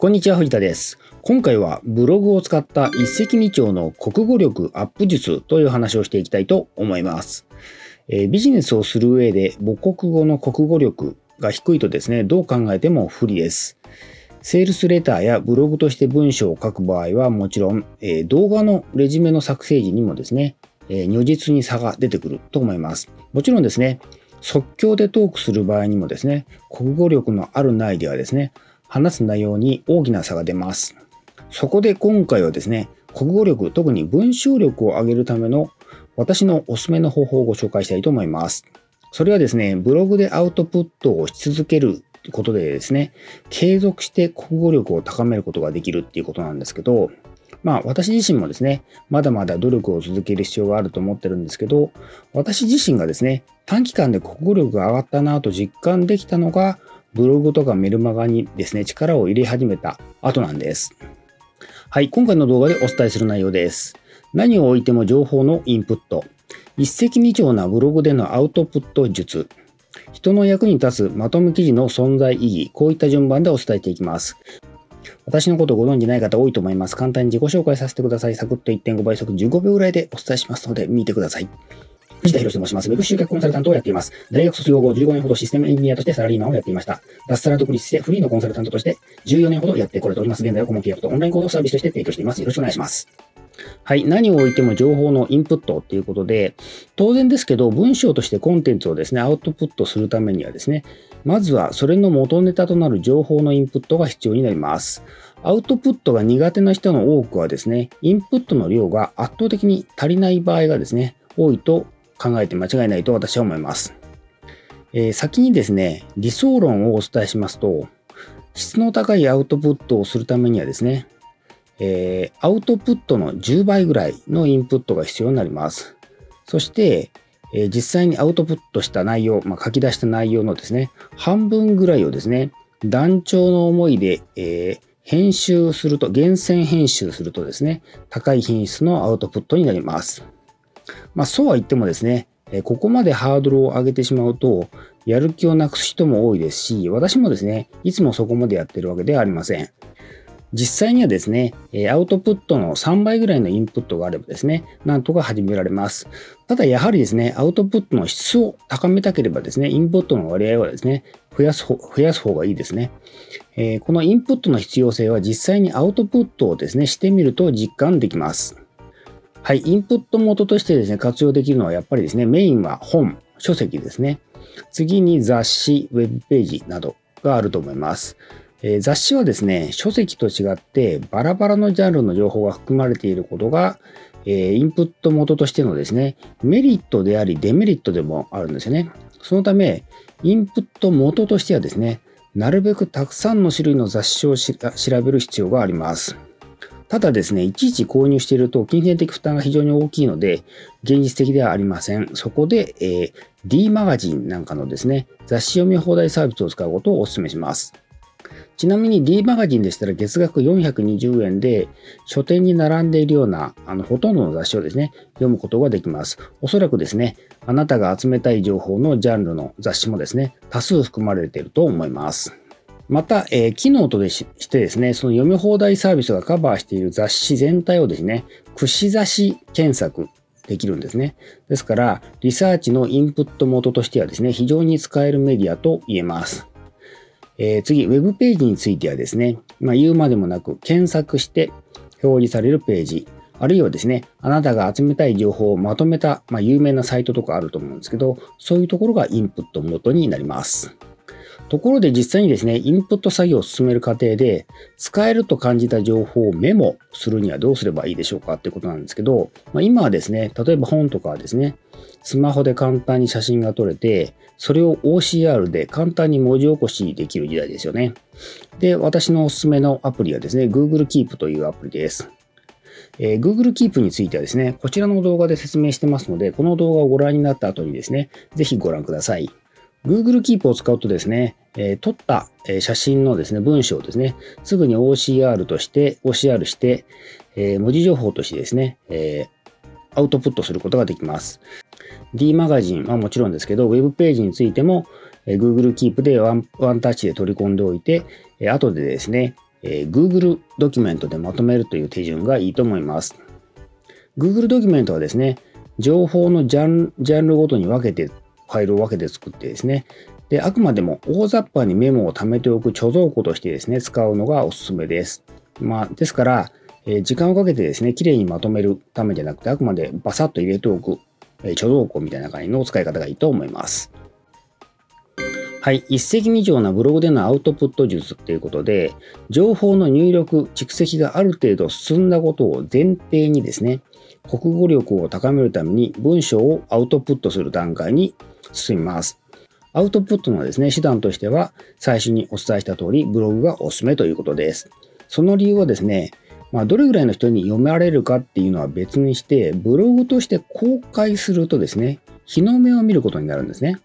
こんにちは、藤田です。今回はブログを使った一石二鳥の国語力アップ術という話をしていきたいと思います。えー、ビジネスをする上で母国語の国語力が低いとですね、どう考えても不利です。セールスレターやブログとして文章を書く場合はもちろん、えー、動画のレジュメの作成時にもですね、えー、如実に差が出てくると思います。もちろんですね、即興でトークする場合にもですね、国語力のあるないではですね、話す内容に大きな差が出ます。そこで今回はですね、国語力、特に文章力を上げるための私のおすすめの方法をご紹介したいと思います。それはですね、ブログでアウトプットをし続けることでですね、継続して国語力を高めることができるっていうことなんですけど、まあ私自身もですね、まだまだ努力を続ける必要があると思ってるんですけど、私自身がですね、短期間で国語力が上がったなと実感できたのが、ブログとかメルマガにですね、力を入れ始めた後なんです。はい、今回の動画でお伝えする内容です。何を置いても情報のインプット。一石二鳥なブログでのアウトプット術。人の役に立つまとめ記事の存在意義。こういった順番でお伝えしていきます。私のことをご存じない方多いと思います。簡単に自己紹介させてください。サクッと1.5倍速15秒ぐらいでお伝えしますので見てください。藤田博と申します。ウェブ集客コンサルタントをやっています。大学卒業後15年ほどシステムエンジニアとしてサラリーマンをやっていました。脱サラ独立してフリーのコンサルタントとして14年ほどやってこれております。現在は顧問契約とオンライン行動サービスとして提供しています。よろしくお願いします。はい。何を置いても情報のインプットっていうことで、当然ですけど、文章としてコンテンツをですね、アウトプットするためにはですね、まずはそれの元ネタとなる情報のインプットが必要になります。アウトプットが苦手な人の多くはですね、インプットの量が圧倒的に足りない場合がですね、多いと考えて間違いないと私は思います。えー、先にですね、理想論をお伝えしますと、質の高いアウトプットをするためにはですね、えー、アウトプットの10倍ぐらいのインプットが必要になります。そして、えー、実際にアウトプットした内容、まあ、書き出した内容のですね、半分ぐらいをですね、団長の思いで、えー、編集すると、厳選編集するとですね、高い品質のアウトプットになります。まあ、そうは言ってもですね、ここまでハードルを上げてしまうと、やる気をなくす人も多いですし、私もですね、いつもそこまでやってるわけではありません。実際にはですね、アウトプットの3倍ぐらいのインプットがあればですね、なんとか始められます。ただやはりですね、アウトプットの質を高めたければですね、インプットの割合はですね、増やす増やす方がいいですね、えー、このインプットの必要性は実際にアウトプットをですね、してみると実感できます。はい、インプット元としてですね、活用できるのはやっぱりですね、メインは本、書籍ですね。次に雑誌、ウェブページなどがあると思います。えー、雑誌はですね、書籍と違ってバラバラのジャンルの情報が含まれていることが、えー、インプット元としてのですね、メリットでありデメリットでもあるんですよね。そのため、インプット元としてはですね、なるべくたくさんの種類の雑誌を調べる必要があります。ただですね、いちいち購入していると金銭的負担が非常に大きいので、現実的ではありません。そこで、えー、D マガジンなんかのですね、雑誌読み放題サービスを使うことをお勧めします。ちなみに D マガジンでしたら月額420円で書店に並んでいるようなあのほとんどの雑誌をですね、読むことができます。おそらくですね、あなたが集めたい情報のジャンルの雑誌もですね、多数含まれていると思います。また、えー、機能としてですね、その読み放題サービスがカバーしている雑誌全体をですね、串刺し検索できるんですね。ですから、リサーチのインプット元としてはですね、非常に使えるメディアと言えます。えー、次、ウェブページについてはですね、まあ、言うまでもなく検索して表示されるページ、あるいはですね、あなたが集めたい情報をまとめた、まあ、有名なサイトとかあると思うんですけど、そういうところがインプット元になります。ところで実際にですね、インプット作業を進める過程で、使えると感じた情報をメモするにはどうすればいいでしょうかってことなんですけど、まあ、今はですね、例えば本とかはですね、スマホで簡単に写真が撮れて、それを OCR で簡単に文字起こしできる時代ですよね。で、私のおすすめのアプリはですね、Google Keep というアプリです。えー、Google Keep についてはですね、こちらの動画で説明してますので、この動画をご覧になった後にですね、ぜひご覧ください。Google Keep を使うとですね、えー、撮った写真のですね、文章をですね、すぐに OCR として、OCR して、えー、文字情報としてですね、えー、アウトプットすることができます。D マガジンはもちろんですけど、ウェブページについても、えー、Google Keep でワンワンタッチで取り込んでおいて、えー、後でですね、えー、Google ドキュメントでまとめるという手順がいいと思います。Google ドキュメントはですね、情報のジャンジャンルごとに分けて、ファイルを分けて作ってですね、で、あくまでも大雑把にメモを貯めておく貯蔵庫としてですね、使うのがおすすめです。まあ、ですから、えー、時間をかけてですね、きれいにまとめるためじゃなくて、あくまでバサッと入れておく、えー、貯蔵庫みたいな感じの使い方がいいと思います。はい、一石二鳥なブログでのアウトプット術ということで、情報の入力、蓄積がある程度進んだことを前提にですね、国語力を高めるために文章をアウトプットする段階に進みます。アウトプットのですね、手段としては、最初にお伝えした通り、ブログがおすすめということです。その理由はですね、まあ、どれぐらいの人に読められるかっていうのは別にして、ブログとして公開するとですね、日の目を見ることになるんですね。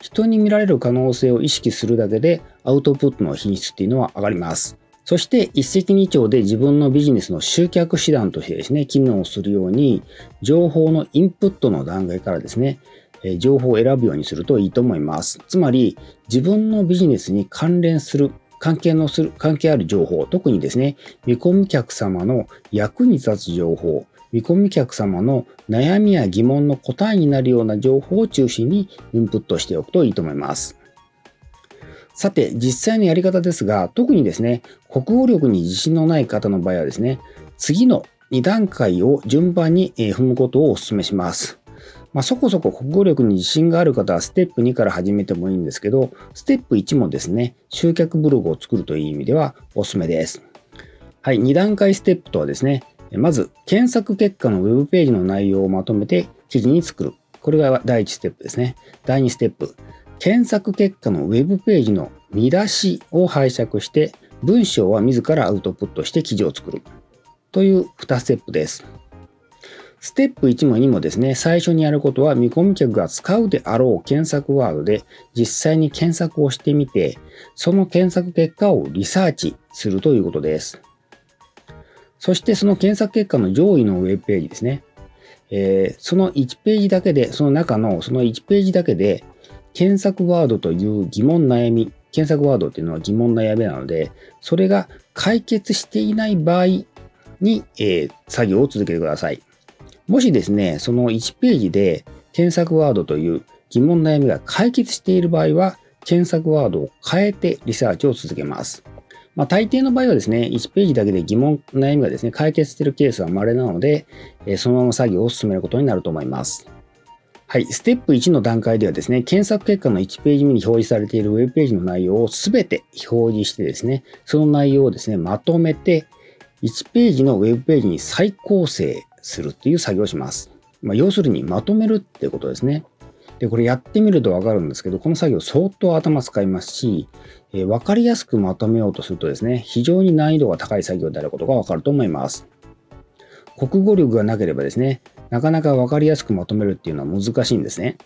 人に見られる可能性を意識するだけでアウトプットの品質っていうのは上がります。そして一石二鳥で自分のビジネスの集客手段としてですね、機能するように情報のインプットの段階からですね、情報を選ぶようにするといいと思います。つまり自分のビジネスに関連する関係のする、関係ある情報、特にですね、見込み客様の役に立つ情報、見込み客様の悩みや疑問の答えになるような情報を中心にインプットしておくといいと思います。さて、実際のやり方ですが、特にですね、国語力に自信のない方の場合はですね、次の2段階を順番に踏むことをお勧めします。まあ、そこそこ国語力に自信がある方はステップ2から始めてもいいんですけど、ステップ1もですね、集客ブログを作るという意味ではおすすめです。はい、2段階ステップとはですね、まず、検索結果の Web ページの内容をまとめて記事に作る。これが第1ステップですね。第2ステップ、検索結果の Web ページの見出しを拝借して、文章は自らアウトプットして記事を作る。という2ステップです。ステップ1も2もですね、最初にやることは見込み客が使うであろう検索ワードで実際に検索をしてみて、その検索結果をリサーチするということです。そしてその検索結果の上位のウェブページですね。えー、その1ページだけで、その中のその1ページだけで、検索ワードという疑問悩み、検索ワードっていうのは疑問悩みなので、それが解決していない場合に、えー、作業を続けてください。もしですね、その1ページで検索ワードという疑問悩みが解決している場合は、検索ワードを変えてリサーチを続けます。まあ、大抵の場合はですね、1ページだけで疑問、悩みがですね、解決しているケースは稀なので、えそのまま作業を進めることになると思います。はい。ステップ1の段階ではですね、検索結果の1ページ目に表示されているウェブページの内容をすべて表示してですね、その内容をですね、まとめて、1ページのウェブページに再構成するっていう作業をします。まあ、要するにまとめるってことですね。で、これやってみるとわかるんですけど、この作業相当頭使いますし、えー、分かりやすくまとめようとするとですね、非常に難易度が高い作業であることがわかると思います。国語力がなければですね、なかなか分かりやすくまとめるっていうのは難しいんですね。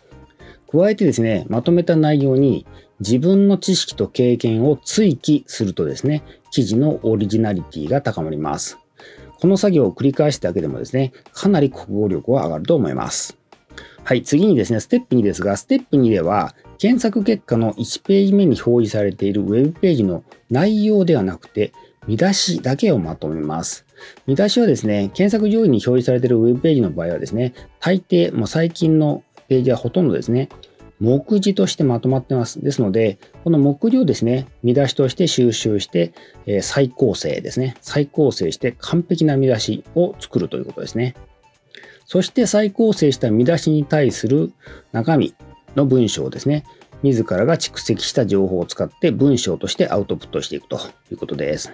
加えてですね、まとめた内容に自分の知識と経験を追記するとですね、記事のオリジナリティが高まります。この作業を繰り返すだけでもですね、かなり国語力は上がると思います。はい、次にですね、ステップ2ですが、ステップ2では、検索結果の1ページ目に表示されているウェブページの内容ではなくて、見出しだけをまとめます。見出しはですね、検索上位に表示されているウェブページの場合はですね、大抵、もう最近のページはほとんどですね、目次としてまとまってます。ですので、この目次をですね、見出しとして収集して、えー、再構成ですね。再構成して完璧な見出しを作るということですね。そして再構成した見出しに対する中身の文章をですね、自らが蓄積した情報を使って文章としてアウトプットしていくということです。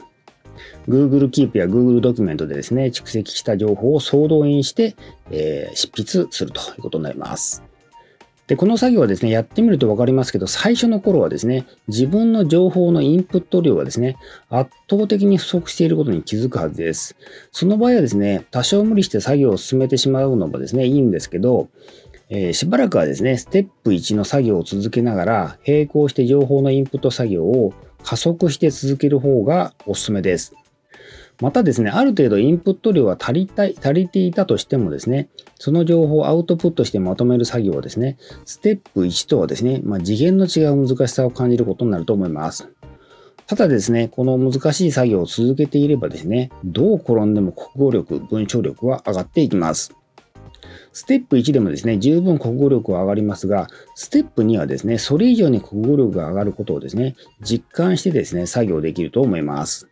Google Keep や Google ドキュメントでですね、蓄積した情報を総動員して、えー、執筆するということになります。で、この作業はですね、やってみると分かりますけど、最初の頃はですね、自分の情報のインプット量はですね、圧倒的に不足していることに気づくはずです。その場合はですね、多少無理して作業を進めてしまうのもですね、いいんですけど、えー、しばらくはですね、ステップ1の作業を続けながら、並行して情報のインプット作業を加速して続ける方がおすすめです。またですね、ある程度インプット量は足りたい、足りていたとしてもですね、その情報をアウトプットしてまとめる作業はですね、ステップ1とはですね、まあ、次元の違う難しさを感じることになると思います。ただですね、この難しい作業を続けていればですね、どう転んでも国語力、文章力は上がっていきます。ステップ1でもですね、十分国語力は上がりますが、ステップ2はですね、それ以上に国語力が上がることをですね、実感してですね、作業できると思います。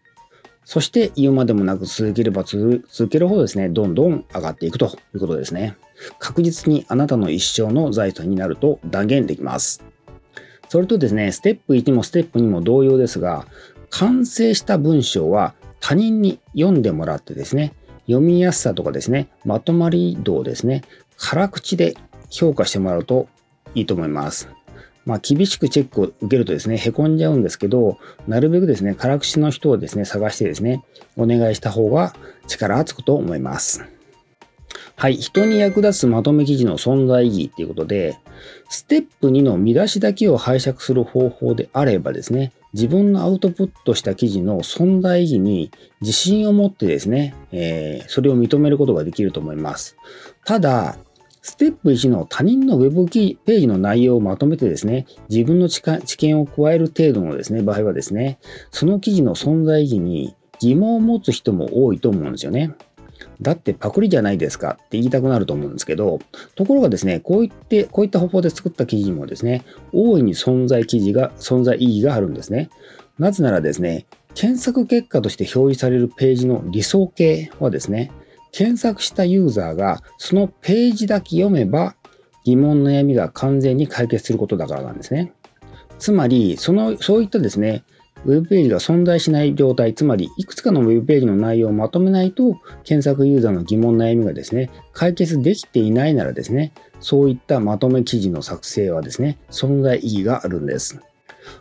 そして言うまでもなく続ければ続けるほどですね、どんどん上がっていくということですね。確実にあなたの一生の財産になると断言できます。それとですね、ステップ1もステップ2も同様ですが、完成した文章は他人に読んでもらってですね、読みやすさとかですね、まとまり度をですね、辛口で評価してもらうといいと思います。まあ、厳しくチェックを受けるとですね、へこんじゃうんですけど、なるべくですね、辛口の人をですね、探してですね、お願いした方が力がつくと思います。はい。人に役立つまとめ記事の存在意義っていうことで、ステップ2の見出しだけを拝借する方法であればですね、自分のアウトプットした記事の存在意義に自信を持ってですね、えー、それを認めることができると思います。ただ、ステップ1の他人のウェブページの内容をまとめてですね、自分の知見を加える程度のですね、場合はですね、その記事の存在意義に疑問を持つ人も多いと思うんですよね。だってパクリじゃないですかって言いたくなると思うんですけど、ところがですね、こういって、こういった方法で作った記事にもですね、大いに存在記事が、存在意義があるんですね。なぜならですね、検索結果として表示されるページの理想形はですね、検索したユーザーがそのページだけ読めば疑問悩みが完全に解決することだからなんですね。つまり、その、そういったですね、ウェブページが存在しない状態、つまりいくつかのウェブページの内容をまとめないと、検索ユーザーの疑問悩みがですね、解決できていないならですね、そういったまとめ記事の作成はですね、存在意義があるんです。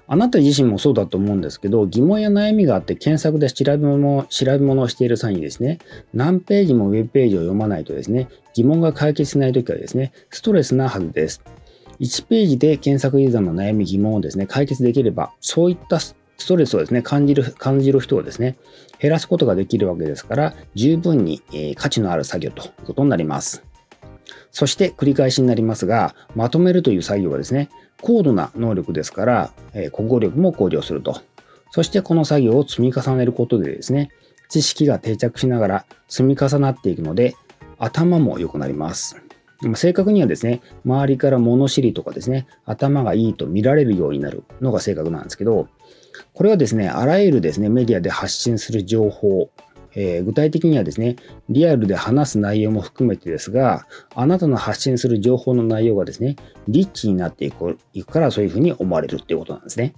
あなた自身もそうだと思うんですけど、疑問や悩みがあって検索で調べ物調べ物をしている際にですね、何ページもウェブページを読まないとですね、疑問が解決しないときはですね、ストレスなはずです。1ページで検索ユーザーの悩み、疑問をですね、解決できれば、そういったスストレスをですね、感じる、感じる人をですね、減らすことができるわけですから、十分に、え価値のある作業ということになります。そして繰り返しになりますが、まとめるという作業はですね、高度な能力ですから、え国語力も向上すると。そしてこの作業を積み重ねることでですね、知識が定着しながら積み重なっていくので、頭も良くなります。正確にはですね、周りから物知りとかですね、頭がいいと見られるようになるのが正確なんですけど、これはですね、あらゆるですね、メディアで発信する情報、えー、具体的にはですね、リアルで話す内容も含めてですが、あなたの発信する情報の内容がですね、リッチになっていくからそういうふうに思われるっていうことなんですね。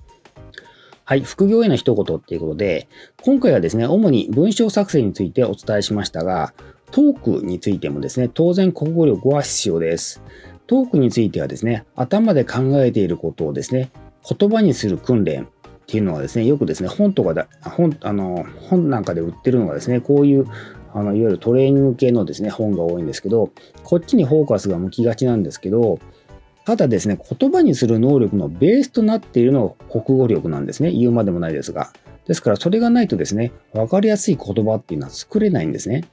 はい、副業への一言っていうことで、今回はですね、主に文章作成についてお伝えしましたが、トークについてもですね、当然国語力は必要です。トークについてはですね、頭で考えていることをですね、言葉にする訓練っていうのはですね、よくですね、本とかだ、本、あの、本なんかで売ってるのがですね、こういう、あの、いわゆるトレーニング系のですね、本が多いんですけど、こっちにフォーカスが向きがちなんですけど、ただですね、言葉にする能力のベースとなっているのが国語力なんですね。言うまでもないですが。ですから、それがないとですね、わかりやすい言葉っていうのは作れないんですね。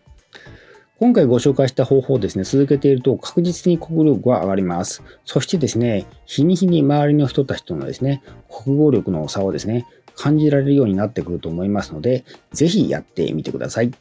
今回ご紹介した方法をですね、続けていると確実に国力は上がります。そしてですね、日に日に周りの人たちとのですね、国語力の差をですね、感じられるようになってくると思いますので、ぜひやってみてください。